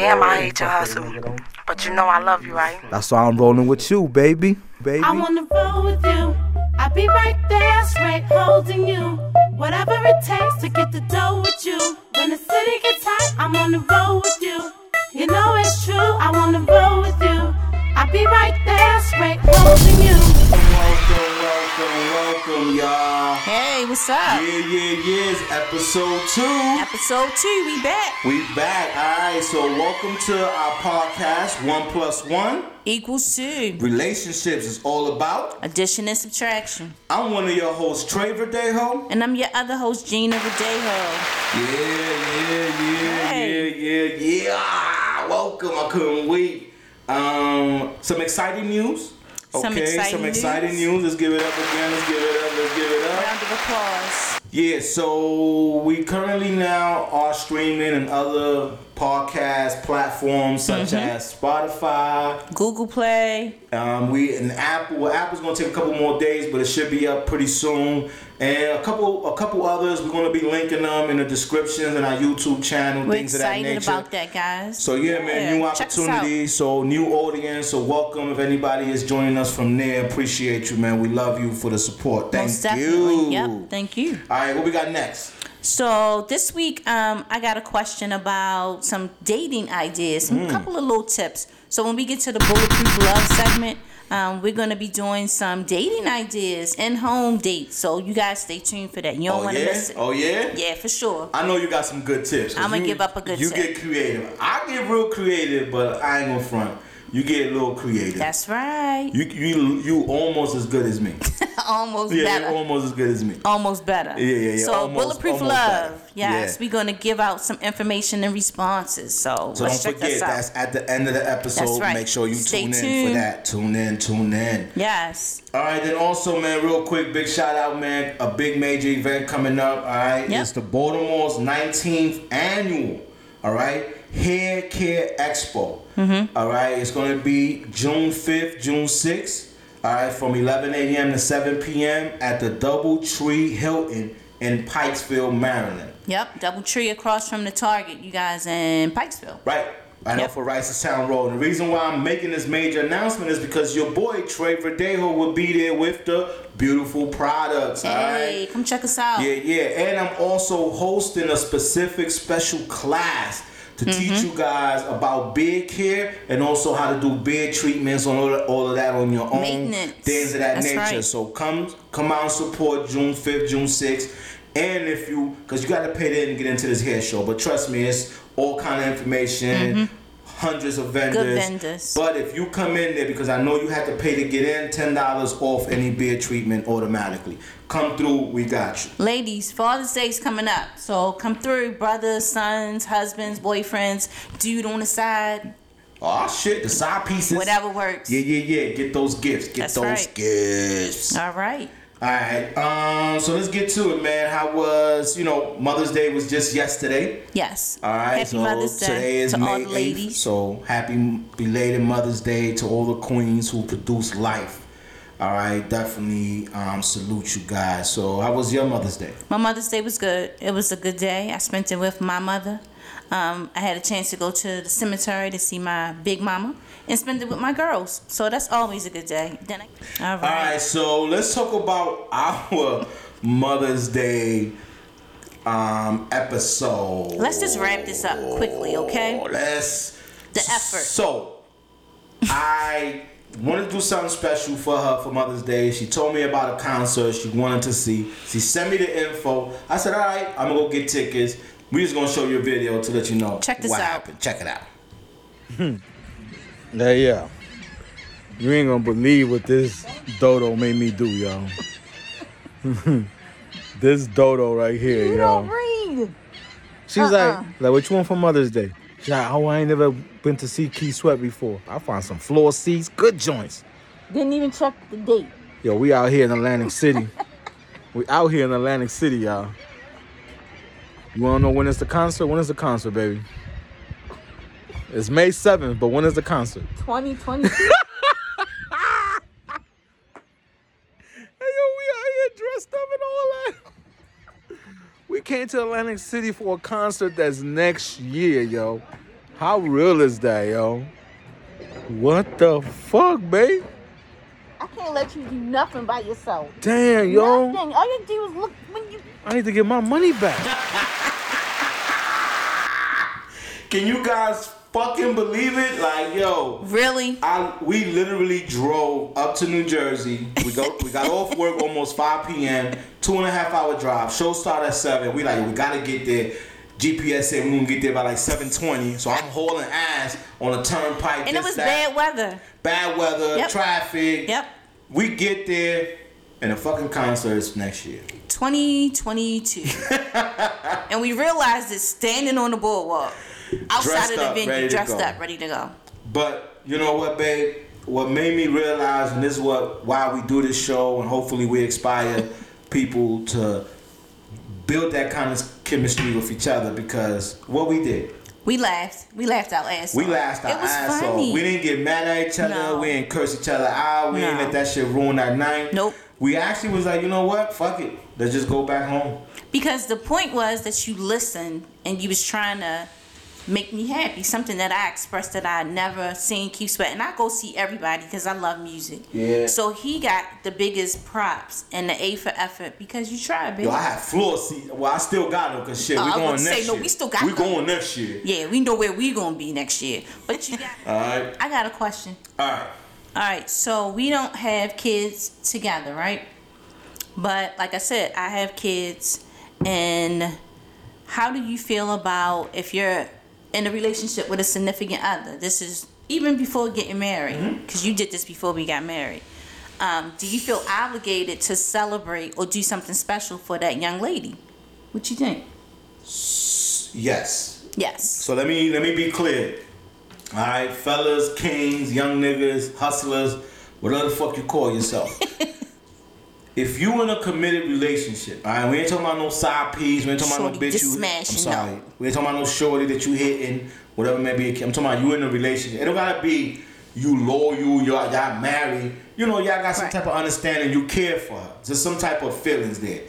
Damn, I hate your hustle. But you know I love you, right? That's why I'm rolling with you, baby. Baby. I wanna roll with you. I'll be right there, straight holding you. Whatever it takes to get the dough with you. When the city gets hot, I'm on the road with you. You know it's true, I wanna roll with you. I'll be right there, straight holding you. Welcome, welcome, welcome, y'all. Hey, what's up? Yeah, yeah, yeah. It's episode two. Episode two, we back. We back. All right. So welcome to our podcast. One plus one. Equals two. Relationships is all about. Addition and subtraction. I'm one of your hosts, Trey Verdejo. And I'm your other host, Gina Verdejo. Yeah, yeah, yeah, Hey. yeah, yeah, yeah. Welcome. I couldn't wait. Um, some exciting news. Some okay, exciting some exciting news. news. Let's give it up again. Let's give it up. Let's give it up. Round of applause. Yeah, so we currently now are streaming in other podcast platforms such Mm-hmm. as Spotify. Google Play. Um, we and Apple. Well, Apple's gonna take a couple more days, but it should be up pretty soon. And a couple, a couple others. We're gonna be linking them in the descriptions and our YouTube channel, We're things of that excited nature. about that, guys. So yeah, man, new check us out. opportunity. So new audience. So welcome if anybody is joining us from there. Appreciate you, man. We love you for the support. Thank Most definitely. you. Yep, thank you. All right, what we got next? So this week, um, I got a question about some dating ideas, some Hmm. couple of little tips. So when we get to the bulletproof love segment, um, we're gonna be doing some dating ideas and home dates. So you guys stay tuned for that. You don't Oh want to yeah. miss it. Oh yeah. Yeah, for sure. I know you got some good tips. I'ma you- give up a good tip. You tip. get creative. I get real creative, but I ain't gonna front. You get a little creative. That's right. you you you almost as good as me. almost yeah, better. you're almost as good as me. almost better. Yeah, yeah, yeah, So almost- bulletproof almost love. better. Yes, Yeah. we're gonna give out some information and responses. So, So don't forget that's at the end of the episode. Right. Make sure you Stay tune in for that. Tune in, tune in. yes. All right, then also, man, real quick, big shout out, man. A big major event coming up. All right, Yep. it's the Baltimore's 19th annual. All right, Hair Care Expo. Mm-hmm. All right, it's gonna be June 5th, June 6th. All right, from 11 a.m. to 7 p.m. at the DoubleTree Hilton in Pikesville, Maryland. Yep. Double tree across from the Target. You guys in Pikesville. Right. I know Yep. for Reisterstown Road. And the reason why I'm making this major announcement is because your boy Trey Verdejo will be there with the beautiful products. all right? Hey, come check us out. Yeah, yeah. And I'm also hosting a specific special class to Mm-hmm. teach you guys about beard care and also how to do beard treatments and all of, all of that on your own. Maintenance. Things of that That's nature. right. So come come out and support June 5th, June 6th. And if you, because you got to pay to get into this hair show, but trust me, it's all kind of information, hundreds of vendors. Mm-hmm. vendors. But if you come in there, because I know you had to pay to get in, ten dollars off any beard treatment automatically. Come through, we got you. Ladies, Father's Day's coming up. So come through, brothers, sons, husbands, boyfriends, dude on the side, Oh shit, the side pieces. whatever works. Yeah, yeah, yeah. Get those gifts. Get That's those right. gifts. All right. All right. Um. So let's get to it, man. How was you know Mother's Day was just yesterday. Yes. All right. Happy so Mother's Day today is to May all the 8th, ladies. So happy belated Mother's Day to all the queens who produce life. All right. Definitely um, salute you guys. So how was your Mother's Day? My Mother's Day was good. It was a good day. I spent it with my mother. Um, I had a chance to go to the cemetery to see my big mama and spend it with my girls. So that's always a good day. Then I, all right. All right, so let's talk about our Mother's Day um, episode. Let's just wrap this up quickly, okay? Let's. The effort. So, I wanted to do something special for her for Mother's Day. She told me about a concert she wanted to see. She sent me the info. I said, all right, I'm gonna go get tickets. We're just gonna show you a video to let you know Check this what out. happened. Check it out. Yeah, yeah. You ain't gonna believe what this dodo made me do, y'all. this dodo right here, You yo. don't read. She's Uh-uh. like, like, what you want for Mother's Day? She's like, oh, I ain't never been to see Keith Sweat before. I found some floor seats, good joints. Didn't even check the date. Yo, we out here in Atlantic City. we out here in Atlantic City, y'all. You wanna know when is the concert? When is the concert, baby? It's May 7th, but when is the concert? 2020. Hey, yo, we out here dressed up and all that. We came to Atlantic City for a concert that's next year, yo. How real is that, yo? What the fuck, babe? I can't let you do nothing by yourself. Damn, yo. Nothing. All you do is look when you. I need to get my money back. Can you guys fucking believe it? Like, yo, Really? I we literally drove up to New Jersey. We go we got off work almost 5 p.m. Two and a half hour drive. Show start at seven. We like we gotta get there. GPS said we gonna get there by like 7:20. So I'm hauling ass on a turnpike. And it was that. bad weather. Bad weather, Yep. traffic. Yep. We get there, and the fucking concert is next year. 2022. and we realized it standing on the boardwalk. Outside of the up, venue, dressed up, ready to go. But you know what, babe? What made me realize, and this is what why we do this show, and hopefully we inspire people to build that kind of chemistry with each other. Because what we did, We laughed. We laughed our ass we laughed our ass off. We didn't get mad at each other. No. We didn't curse each other out. We didn't let that shit ruin that night. Nope. We actually was like, you know what? Fuck it. Let's just go back home. Because the point was that you listened and you was trying to make me happy. Something that I expressed that I never seen Keith Sweat. And I go see everybody because I love music. Yeah. So he got the biggest props and the A for effort because you tried, baby. Yo, I had floor seat. Well, I still got them because shit, Oh, we was going next say, no, year. we still got We them. going next year. yeah, we know where we gonna be next year. But you got All right. I got a question. All right. All right, so we don't have kids together, right? But like I said, I have kids, and how do you feel about if you're in a relationship with a significant other? This is even before getting married, because you did this before we got married. Um, do you feel obligated to celebrate or do something special for that young lady? What you think? Yes. Yes. So let me let me be clear. All right, fellas, kings, young niggas, hustlers, whatever the fuck you call yourself. if you in a committed relationship, all right, we ain't talking about no side piece, we ain't talking about no Shorty bitch just you. I'm sorry, no. we ain't talking about no shorty that you hitting, whatever maybe. I'm talking about you in a relationship. It don't gotta be you loyal, y'all, y'all married. You know, y'all got some Right. type of understanding. You care for her. There's some type of feelings there,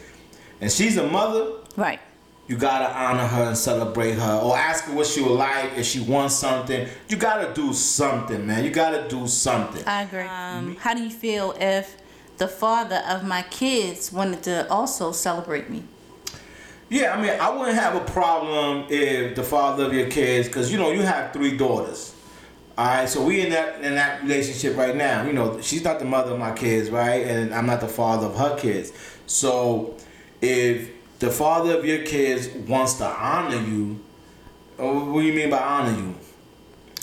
and she's a mother Right. you gotta honor her and celebrate her or ask her what she would like if she wants something you gotta do something man you gotta do something I agree. Um, how do you feel if the father of my kids wanted to also celebrate me? yeah i mean i wouldn't have a problem if the father of your kids because you know you have three daughters. All right so we in that in that relationship right now. You know she's not the mother of my kids right? And i'm not the father of her kids. So if the father of your kids wants to honor you uh, what do you mean by honor you?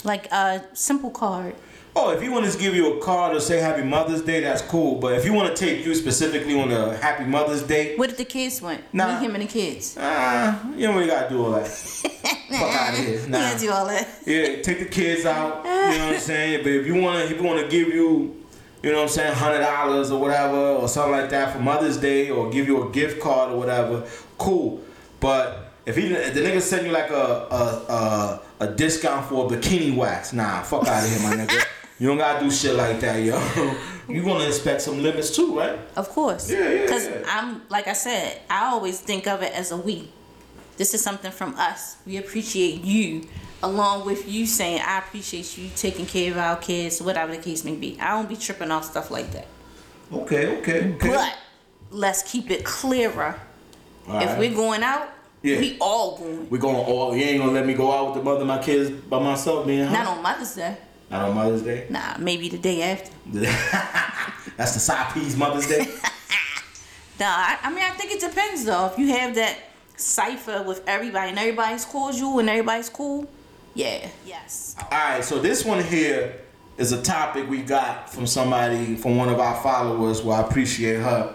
Like a simple card. Oh, if he want to give you a card or say Happy Mother's Day, that's cool. But if you want to take you specifically on a Happy Mother's Day, What if the kids went? Nah. Me, him, and the kids. ah, you don't really gotta do all that. Fuck out of here. You Nah. gotta do all that. Yeah, take the kids out. You know what I'm saying? But if you wanna, if you wanna give you, you know what I'm saying, hundred dollars or whatever or something like that for Mother's Day or give you a gift card or whatever, cool. But if he, if the nigga send you like a a, a a discount for a bikini wax, nah, fuck out of here, my nigga. You don't gotta do shit like that, yo. You gonna expect some limits too, right? Of course. Yeah, yeah, Because yeah. I'm, like I said, I always think of it as a we. This is something from us. We appreciate you, along with you saying, I appreciate you taking care of our kids, whatever the case may be. I don't be tripping off stuff like that. Okay, okay, okay. But let's keep it clearer. All if right. we're going out, Yeah. we all going. we gonna all, you ain't gonna let me go out with the mother of my kids by myself, man. Not on Mother's Day. Not on Mother's Day. Nah, maybe the day after. That's the side piece Mother's Day. Nah, I, I mean, I think it depends though. If you have that cipher with everybody and everybody's cordial and everybody's cool, yeah. Yes. All right, so this one here is a topic we got from somebody from one of our followers. Well, I appreciate her.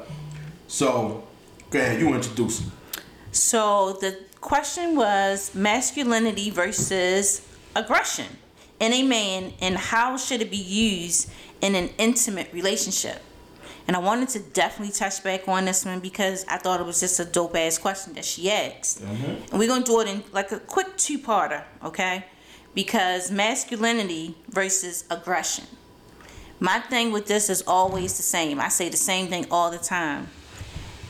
So, go ahead, you introduce. her. So the question was masculinity versus aggression in a man and how should it be used in an intimate relationship? And I wanted to definitely touch back on this one because I thought it was just a dope ass question that she asked. Mm-hmm. And we're gonna do it in like a quick two parter, okay? Because masculinity versus aggression. My thing with this is always the same. I say the same thing all the time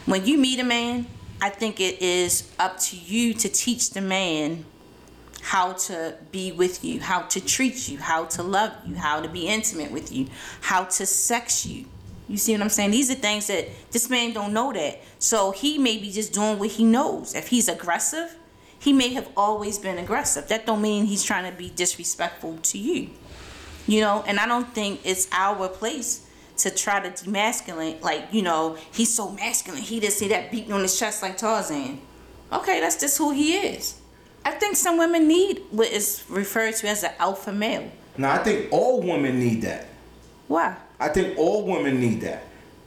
when you meet a man, I think it is up to you to teach the man how to be with you, how to treat you, how to love you, how to be intimate with you, how to sex you. You see what I'm saying? These are things that this man don't know that. So he may be just doing what he knows. If he's aggressive, he may have always been aggressive. That don't mean he's trying to be disrespectful to you. You know, and I don't think it's our place to try to demasculate, like, you know, he's so masculine. He just see that beating on his chest like Tarzan. Okay, that's just who he is. I think some women need what is referred to as an alpha male. Now, I think all women need that. Why? I think all women need that.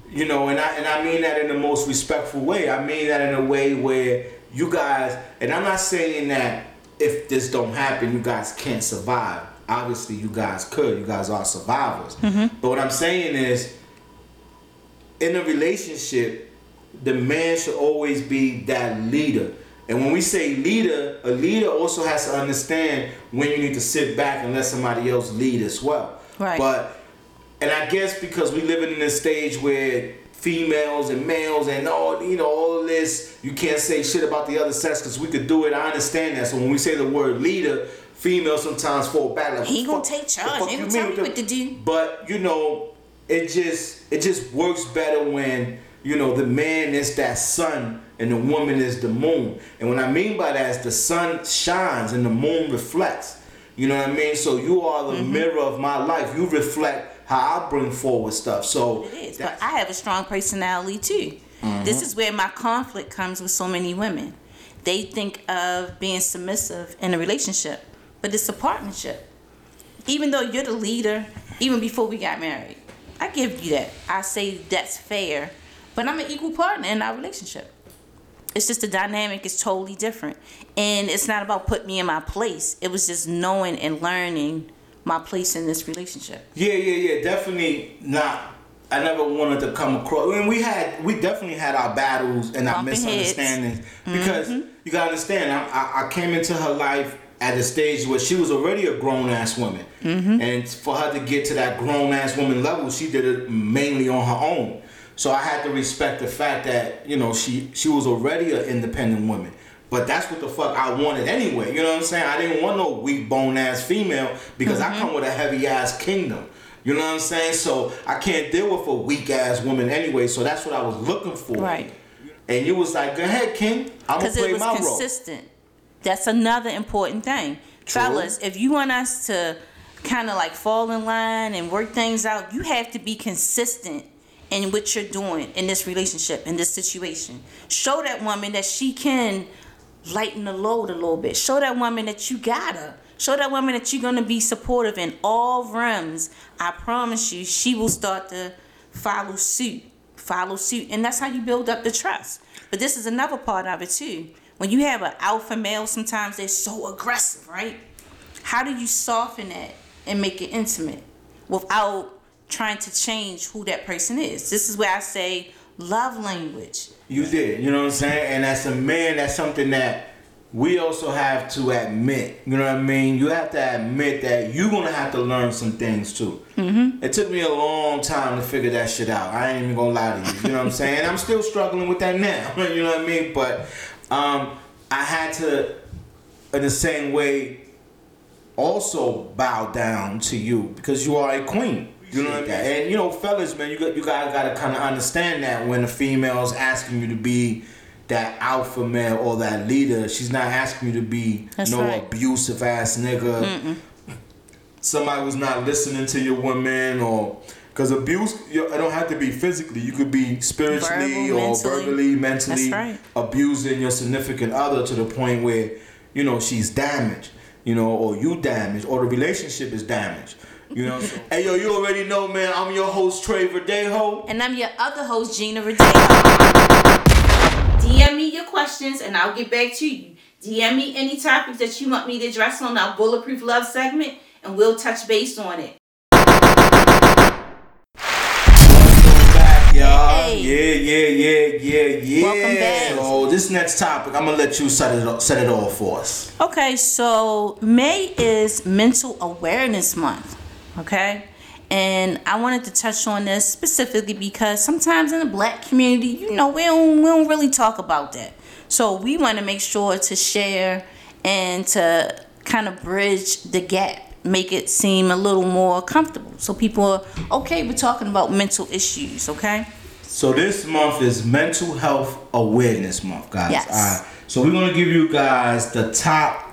You know, and I and I mean that in the most respectful way. I mean that in a way where you guys and I'm not saying that if this don't happen, you guys can't survive. Obviously, you guys could. You guys are survivors. Mm-hmm. But what I'm saying is, in a relationship, the man should always be that leader. And when we say leader, a leader also has to understand when you need to sit back and let somebody else lead as well. Right. But and I guess because we living in this stage where females and males and all you know all this, you can't say shit about the other sex because we could do it. I understand that. So when we say the word leader, females sometimes fall back. Like, He gonna take charge. He gonna tell me what to do. But you know, it just it just works better when you know the man is that sun and the woman is the moon. And what I mean by that is the sun shines and the moon reflects. You know what I mean? So you are Mm-hmm. the mirror of my life. You reflect how I bring forward stuff. So It is. But I have a strong personality too. This is where my conflict comes with so many women. They think of being submissive in a relationship, but it's a partnership. Even though you're the leader, even before we got married, I give you that. I say that's fair, but I'm an equal partner in our relationship. It's just the dynamic is totally different. And it's not about putting me in my place. It was just knowing and learning my place in this relationship. Yeah, yeah, yeah. Definitely not. I never wanted to come across. I mean, we had, we definitely had our battles and our Bumping heads. Mm-hmm. misunderstandings because you gotta understand. I, I, I came into her life at a stage where she was already a grown ass woman, Mm-hmm. and for her to get to that grown ass woman level, she did it mainly on her own. So I had to respect the fact that you know she she was already an independent woman. But that's what the fuck I wanted anyway. You know what I'm saying? I didn't want no weak bone ass female because I come mm-hmm. with a heavy ass kingdom. You know what I'm saying? So I can't deal with a weak ass woman anyway. So that's what I was looking for. Right. And you was like, go ahead, King. I'm gonna play my role." because it was consistent. That's another important thing, True. fellas. If you want us to kind of like fall in line and work things out, you have to be consistent in what you're doing in this relationship, in this situation. Show that woman that she can lighten the load a little bit. Show that woman that you got her. Show that woman that you're gonna be supportive in all realms. I promise you, she will start to follow suit. Follow suit. And that's how you build up the trust. But this is another part of it too. When you have an alpha male, sometimes they're so aggressive, right? How do you soften that and make it intimate without trying to change who that person is? This is where I say love language. You did. You know what I'm saying? And as a man, that's something that we also have to admit. You know what I mean? You have to admit that you're gonna have to learn some things too. Mm-hmm. It took me a long time to figure that shit out. I ain't even gonna lie to you. You know what I'm saying? I'm still struggling with that now. you know what I mean? But um, I had to, in the same way, also bow down to you because you are a queen. You know what I mean? And you know, fellas, man, you got you guys got to kind of understand that when a female's asking you to be that alpha male or that leader, she's not asking you to be That's no right. abusive ass nigga. Somebody who's not listening to your woman or. Because abuse, you it don't have to be physically. You could be spiritually Verbal, or mentally. verbally, mentally right. abusing your significant other to the point where you know she's damaged, you know, or you damaged, or the relationship is damaged. You know. so- hey yo, you already know, man. I'm your host Trey Verdejo. And I'm your other host, Gina Rodeo. DM me your questions and I'll get back to you. DM me any topics that you want me to address on our Bulletproof Love segment and we'll touch base on it. back, y'all. Hey. Yeah, yeah, yeah, yeah, yeah. Welcome back. So this next topic, I'm gonna let you set it set it off for us. Okay, so May is Mental Awareness Month, okay? And I wanted to touch on this specifically because sometimes in the black community, you know, we don't, we don't really talk about that. So we want to make sure to share and to kind of bridge the gap, make it seem a little more comfortable. So people are okay with talking about mental issues, okay? So this month is Mental Health Awareness Month, guys. Yes. All right. So we're gonna give you guys the top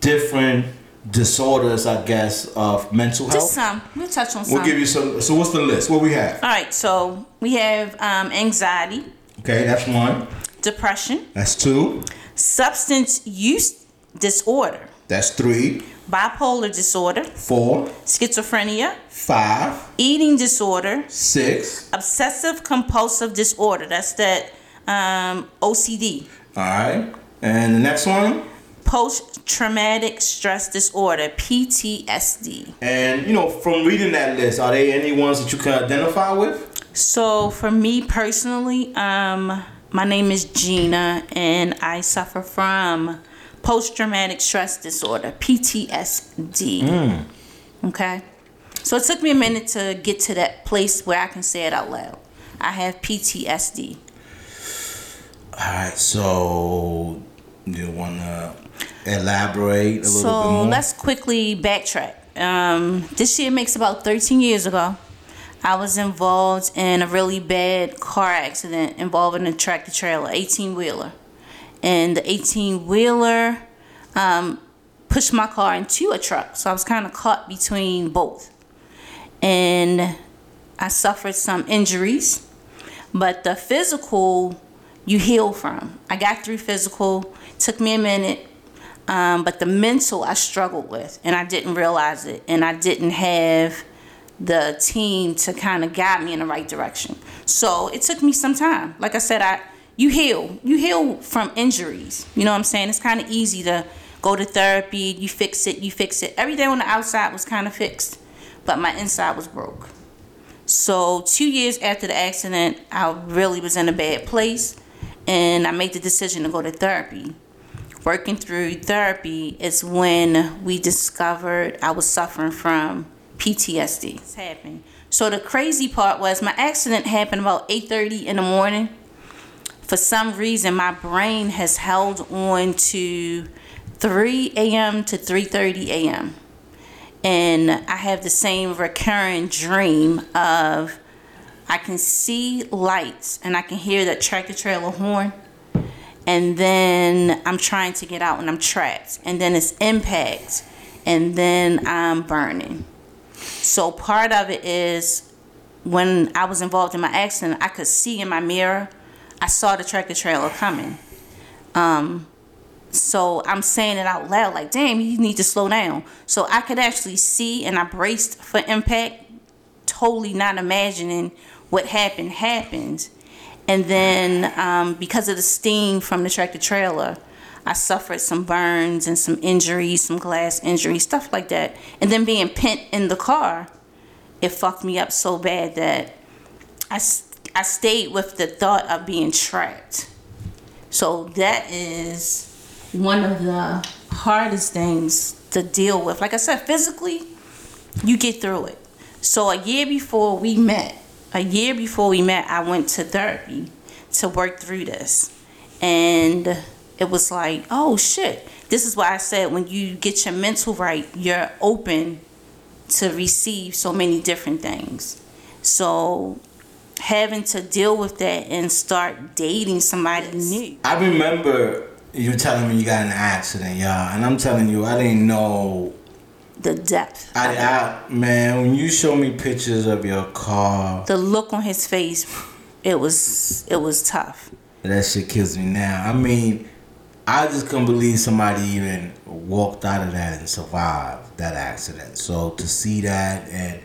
different disorders, I guess, of mental health. Just some. We'll touch on some. We'll give you some. So what's the list? What we have? All right, so we have um, anxiety, Okay, that's one. depression, That's two. substance use disorder, That's three. bipolar disorder, Four. schizophrenia, Five. eating disorder, Six. obsessive compulsive disorder. That's that um, OCD. All right. And the next one. Post traumatic stress disorder, PTSD. And you know, from reading that list, are there any ones that you can identify with? So for me personally, um, my name is Gina, and I suffer from post traumatic stress disorder, PTSD. Okay. So it took me a minute to get to that place where I can say it out loud. I have PTSD. All right. So you wanna elaborate a little bit more? So let's quickly backtrack. Um, this year makes about 13 years ago. I was involved in a really bad car accident involving a tractor trailer, 18 wheeler. And the 18 wheeler um, pushed my car into a truck. So I was kind of caught between both. And I suffered some injuries, but the physical you heal from. I got through physical, took me a minute, um, but the mental I struggled with, and I didn't realize it, and I didn't have the team to kind of guide me in the right direction. So it took me some time. Like I said, I you heal, you heal from injuries. You know what I'm saying? It's kind of easy to go to therapy. You fix it, you fix it. Everything on the outside was kind of fixed, but my inside was broke. So two years after the accident, I really was in a bad place, and I made the decision to go to therapy working through therapy is when we discovered I was suffering from PTSD. It's happened. So the crazy part was my accident happened about 8:30 in the morning. For some reason, my brain has held on to 3 a.m. to 3:30 a.m. And I have the same recurring dream of I can see lights and I can hear that tractor trailer horn and then I'm trying to get out and I'm trapped, and then it's impact, and then I'm burning. So part of it is when I was involved in my accident, I could see in my mirror, I saw the tractor trailer coming. Um, so I'm saying it out loud, like, damn, you need to slow down. So I could actually see, and I braced for impact, totally not imagining what happened happened. And then um, because of the steam from the tractor trailer, I suffered some burns and some injuries, some glass injuries, stuff like that. And then being pent in the car, it fucked me up so bad that I, I stayed with the thought of being trapped. So that is one of the hardest things to deal with. Like I said, physically, you get through it. So a year before we met, a year before we met, I went to therapy to work through this. And it was like, oh shit. This is why I said when you get your mental right, you're open to receive so many different things. So having to deal with that and start dating somebody new. I remember you telling me you got in an accident, y'all, and I'm telling you, I didn't know. The depth. I, I man, when you show me pictures of your car, the look on his face, it was it was tough. that shit kills me now. I mean, I just couldn't believe somebody even walked out of that and survived that accident. So to see that, and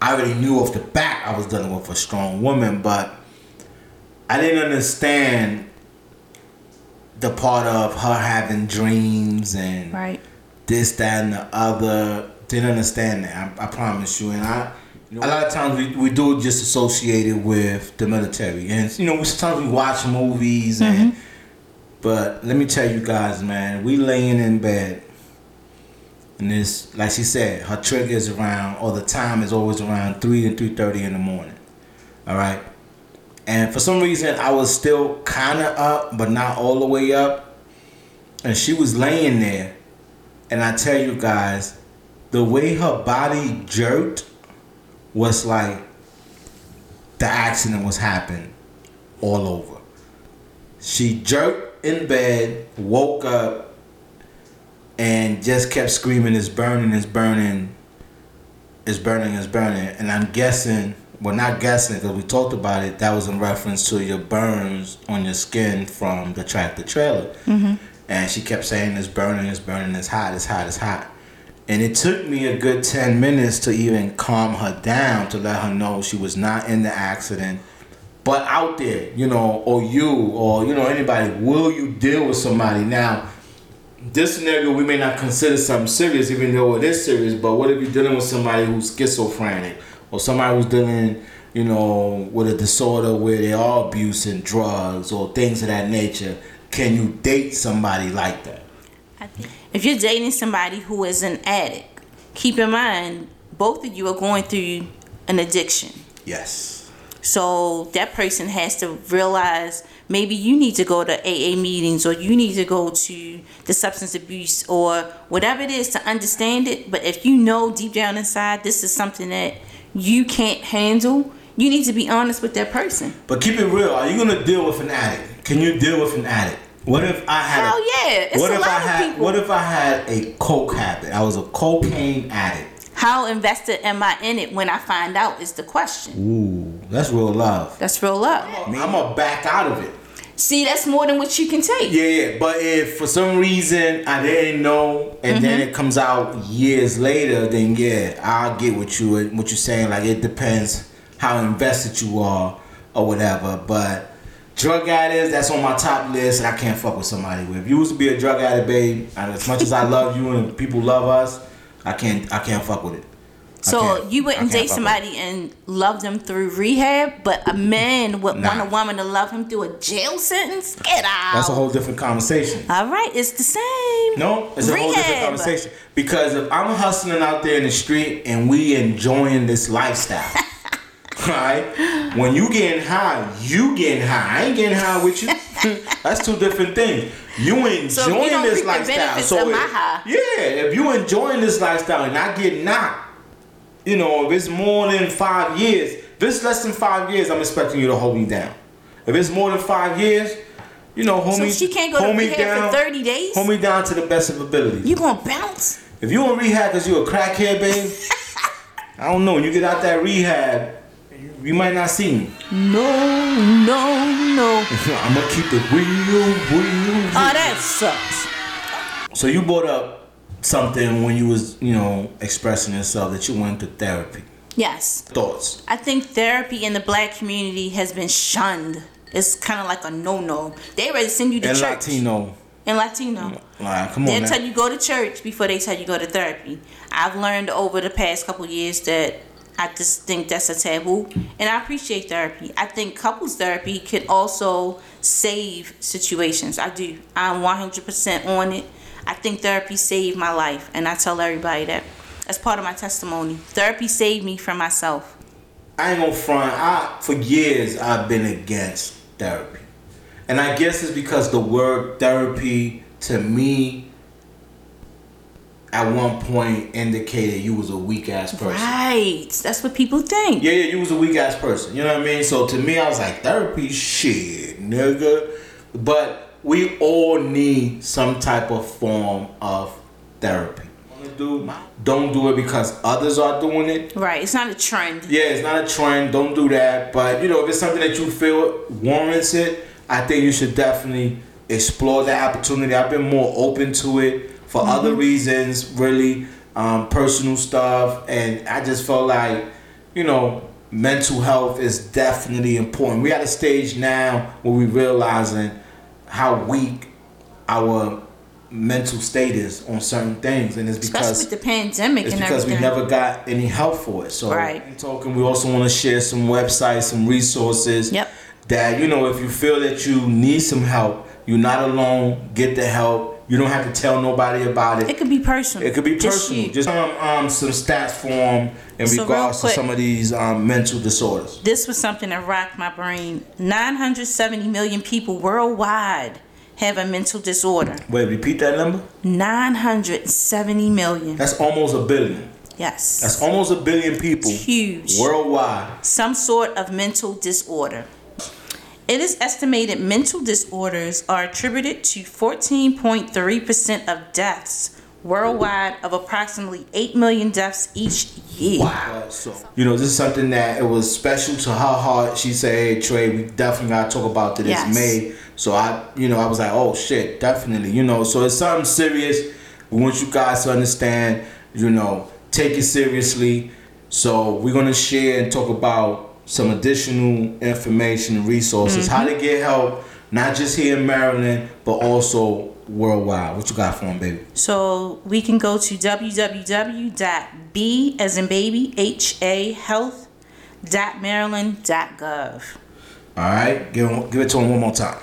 I already knew off the bat I was dealing with a strong woman, but I didn't understand the part of her having dreams and Right. This, that, and the other. Didn't understand that. I, I promise you. And I, you know, a lot of times we, we do just associate it with the military, and you know, we, sometimes we watch movies and. Mm-hmm. But let me tell you guys, man, we laying in bed, and this, like she said, her trigger is around, or the time is always around three and three thirty in the morning. All right, and for some reason I was still kind of up, but not all the way up, and she was laying there, And I tell you guys, the way her body jerked was like the accident was happening all over. She jerked in bed, woke up, and just kept screaming, It's burning, it's burning, it's burning, it's burning. And I'm guessing, well, not guessing because we talked about it, that was in reference to your burns on your skin from the tractor trailer. Mm-hmm. And she kept saying, It's burning, it's burning, it's hot, it's hot, it's hot. And it took me a good 10 minutes to even calm her down to let her know she was not in the accident. But out there, you know, or you, or, you know, anybody, will you deal with somebody? Now, this scenario we may not consider something serious, even though it is serious. But what if you're dealing with somebody who's schizophrenic, or somebody who's dealing, you know, with a disorder where they are abusing drugs or things of that nature? Can you date somebody like that? I think if you're dating somebody who is an addict, keep in mind both of you are going through an addiction. Yes. So that person has to realize maybe you need to go to AA meetings or you need to go to the substance abuse or whatever it is to understand it. But if you know deep down inside this is something that you can't handle, you need to be honest with that person. But keep it real. Are you gonna deal with an addict? Can you deal with an addict? What if I had? Hell yeah, it's what a if lot I of had? people. What if I had a coke habit? I was a cocaine addict. How invested am I in it when I find out is the question. Ooh, that's real love. That's real love. I'm gonna back out of it. See, that's more than what you can take. Yeah, yeah. But if for some reason I didn't know, and then Mm-hmm. it comes out years later, then yeah, I'll get what you what you're saying. Like it depends how invested you are or whatever. But drug addicts, that's on my top list, and I can't fuck with somebody with. If you used to be a drug addict, babe, and as much as I love you and people love us, I can't I can't fuck with it. So you wouldn't date somebody and love them through rehab, but a man would Nah. want a woman to love him through a jail sentence? Get out. That's a whole different conversation. All right, it's the same. No, it's a whole different conversation. Because if I'm hustling out there in the street and we enjoying this lifestyle, right? When you getting high, you getting high. I ain't getting high with you. That's two different things. You enjoying So you this lifestyle. So if- yeah, if you enjoying this lifestyle and I get knocked, you know, if it's more than five years, if it's less than five years, I'm expecting you to hold me down. If it's more than five years, you know, hold So she can't go to hold me rehab down, for 30 days? Hold me down to the best of ability. You gonna bounce? If you in rehab because you a crackhead, babe, I don't know. When you get out that rehab, you, might not see me. No, no, no. I'm gonna keep it real, real. Oh, that sucks. So you brought up something when you was, you know, expressing yourself that you went to therapy. Yes. Thoughts? I think therapy in the black community has been shunned. It's kind of like a no-no. They ready to send you to And church. Latino. And Latino. Like, come on, They'll tell you go to church before they tell you go to therapy. I've learned over the past couple years that I just think that's a taboo, and I appreciate therapy. I think couples therapy can also save situations. I do. I'm 100% on it. I think therapy saved my life, and I tell everybody that. That's part of my testimony. Therapy saved me from myself. I ain't gonna front. I for years I've been against therapy, and I guess it's because the word therapy to me at one point indicated you was a weak ass person. Right. That's what people think. Yeah, yeah, you was a weak ass person. You know what I mean? So to me, I was like, therapy, shit, nigga. But we all need some type of form of therapy. Do don't do it because others are doing it. Right. It's not a trend. Yeah, it's not a trend. Don't do that. But you know, if it's something that you feel warrants it, I think you should definitely explore that opportunity. I've been more open to it for other reasons, really um, personal stuff, and I just felt like, you know, mental health is definitely important. We're at a stage now where we're realizing how weak our mental state is on certain things, and it's Especially because with the pandemic it's and because we never got any help for it. So, Right. in talking, we also want to share some websites, some resources. Yep. That you know, if you feel that you need some help, you're not alone. Get the help. You don't have to tell nobody about it. It could be personal. It could be personal. you. Just um, um some stats for them in So regards to some of these um, mental disorders. This was something that rocked my brain. 970 million people worldwide have a mental disorder. Wait, repeat that number. 970 million. That's almost a billion. Yes. That's almost a billion people huge. worldwide. Some sort of mental disorder. It is estimated mental disorders are attributed to 14.3% of deaths worldwide of approximately 8 million deaths each year. Wow. So, you know, this is something that it was special to her heart. She said, hey, Trey, we definitely got to talk about this Yes. May. So I, you know, I was like, oh shit, definitely. You know, so it's something serious. We want you guys to understand, you know, take it seriously. So we're going to share and talk about some additional information and resources, mm-hmm. how to get help, not just here in Maryland, but also worldwide. What you got for them, baby? So we can go to www.b as in baby h a health dot maryland dot gov. All right, give, give it to them one more time.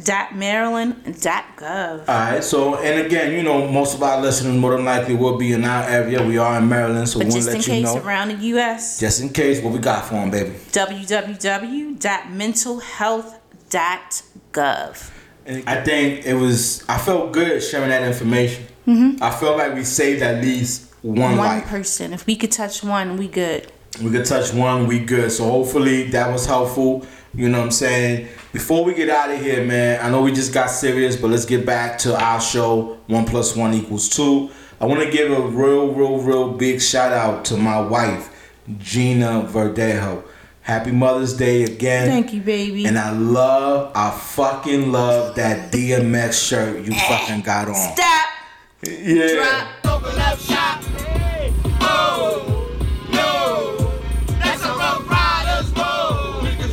www.bha.health.maryland.gov. All right, so and again, you know, most of our listeners more than likely will be in our area. We are in Maryland, so But we'll just in let you case know. around the U.S., Just in case, what we got for them, baby. www.mentalhealth.gov. And I think it was. I felt good sharing that information. I felt like we saved at least one, Mm-hmm. One life. person. If we could touch one, we good. We could touch one, we good. So hopefully that was helpful. You know what I'm saying? Before we get out of here, man, I know we just got serious, but let's get back to our show. One plus one equals two. I want to give a real, real, real big shout out to my wife, Gina Verdejo. Happy Mother's Day again. Thank you, baby. And I love, I fucking love that DMX shirt you fucking got on. Stop. Yeah. Drop. Open up shop.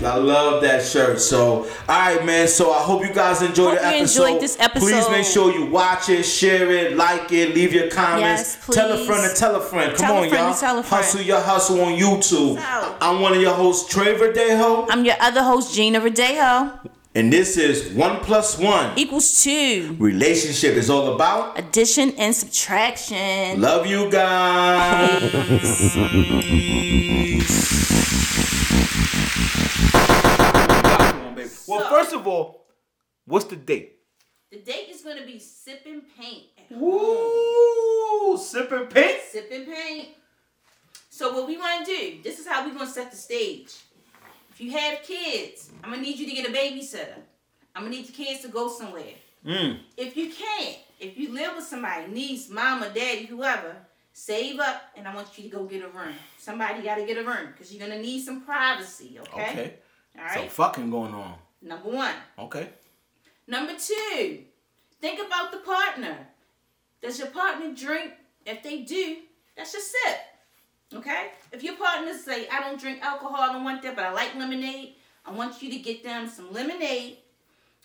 I love that shirt. So, all right, man. So I hope you guys enjoyed Hope the you episode. enjoyed this episode. Please make sure you watch it, share it, like it, leave your comments. Yes, Tell a friend to tell a friend. Come Tell on, friend y'all. to tell a friend. Hustle your hustle on YouTube. So- I'm one of your hosts, Trey Verdejo, I'm your other host, Gina Rodejo. and this is One Plus One. Equals two. Relationship is all about. Addition and subtraction. Love you guys. first of all, what's the date? The date is going to be sipping paint. Ooh, sipping paint. Sipping paint. So what we want to do, this is how we going to set the stage. If you have kids, I'm going to need you to get a babysitter. I'm going to need the kids to go somewhere. Mm. If you can't, if you live with somebody, niece, mama, daddy, whoever, save up and I want you to go get a room. Somebody got to get a room because you're going to need some privacy, okay? Okay. All So fucking going on. Number one. Okay. Number two, think about the partner. Does your partner drink? If they do, that's your sip. Okay? If your partner say, I don't drink alcohol, I don't want that, but I like lemonade, I want you to get them some lemonade.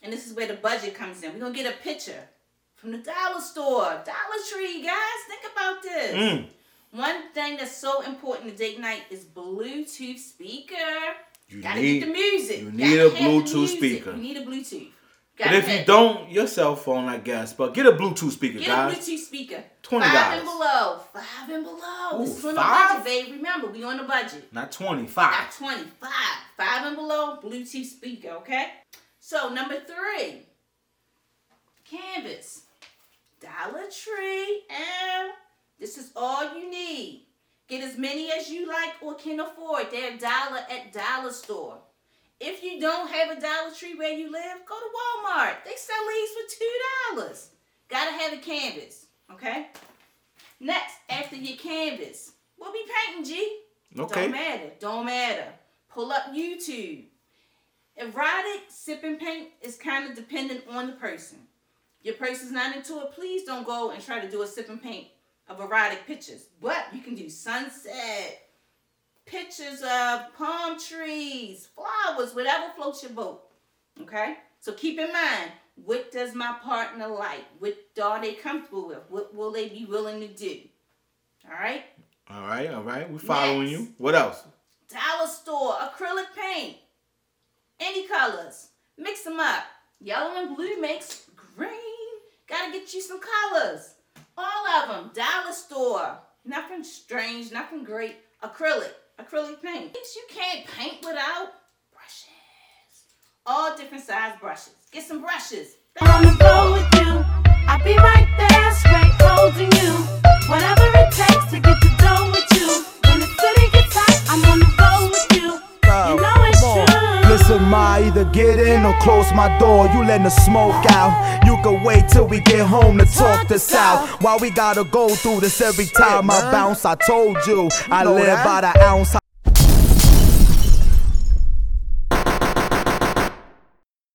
And this is where the budget comes in. We're gonna get a picture from the dollar store, Dollar Tree, guys. Think about this. Mm. One thing that's so important to date night is Bluetooth speaker. You Gotta need. get the music. you Gotta need a Bluetooth music. speaker. You need a Bluetooth. But Gotta if you don't, your cell phone, I guess. But get a Bluetooth speaker, Get guys. a Bluetooth speaker. $20. Five and below. Five and below. Ooh, this is on five? the budget, babe. Remember, we on the budget. Not twenty-five. Not 25. Five and below, Bluetooth speaker, okay? So, number three, canvas. Dollar Tree, and this is all you need. Get as many as you like or can afford. They're dollar at dollar store. If you don't have a Dollar Tree where you live, go to Walmart. They sell these for two dollars. Gotta have a canvas, okay? Next, after your canvas, we'll be painting, G. Okay. Don't matter. Don't matter. Pull up YouTube. Erotic sipping paint is kind of dependent on the person. Your person's not into it, please don't go and try to do a sipping paint of erotic pictures. But you can do sunset, pictures of palm trees, flowers, whatever floats your boat. Okay? So keep in mind, what does my partner like? What are they comfortable with? What will they be willing to do? All right? All right. All right. We're following Next. you. What else? Dollar store, acrylic paint, any colors. Mix them up. Yellow and blue makes green. Gotta get you some colors. All of them. Dollar store. Nothing strange, nothing great. Acrylic, acrylic paint. Things you can't paint without. Brushes. All different size brushes. Get some brushes. With you. I'll be right there, straight holding you. Whatever it takes to get the either get in or close my door. You letting the smoke out. You can wait till we get home to talk this out. Why we gotta go through this every time I bounce? I told you, I live by the ounce.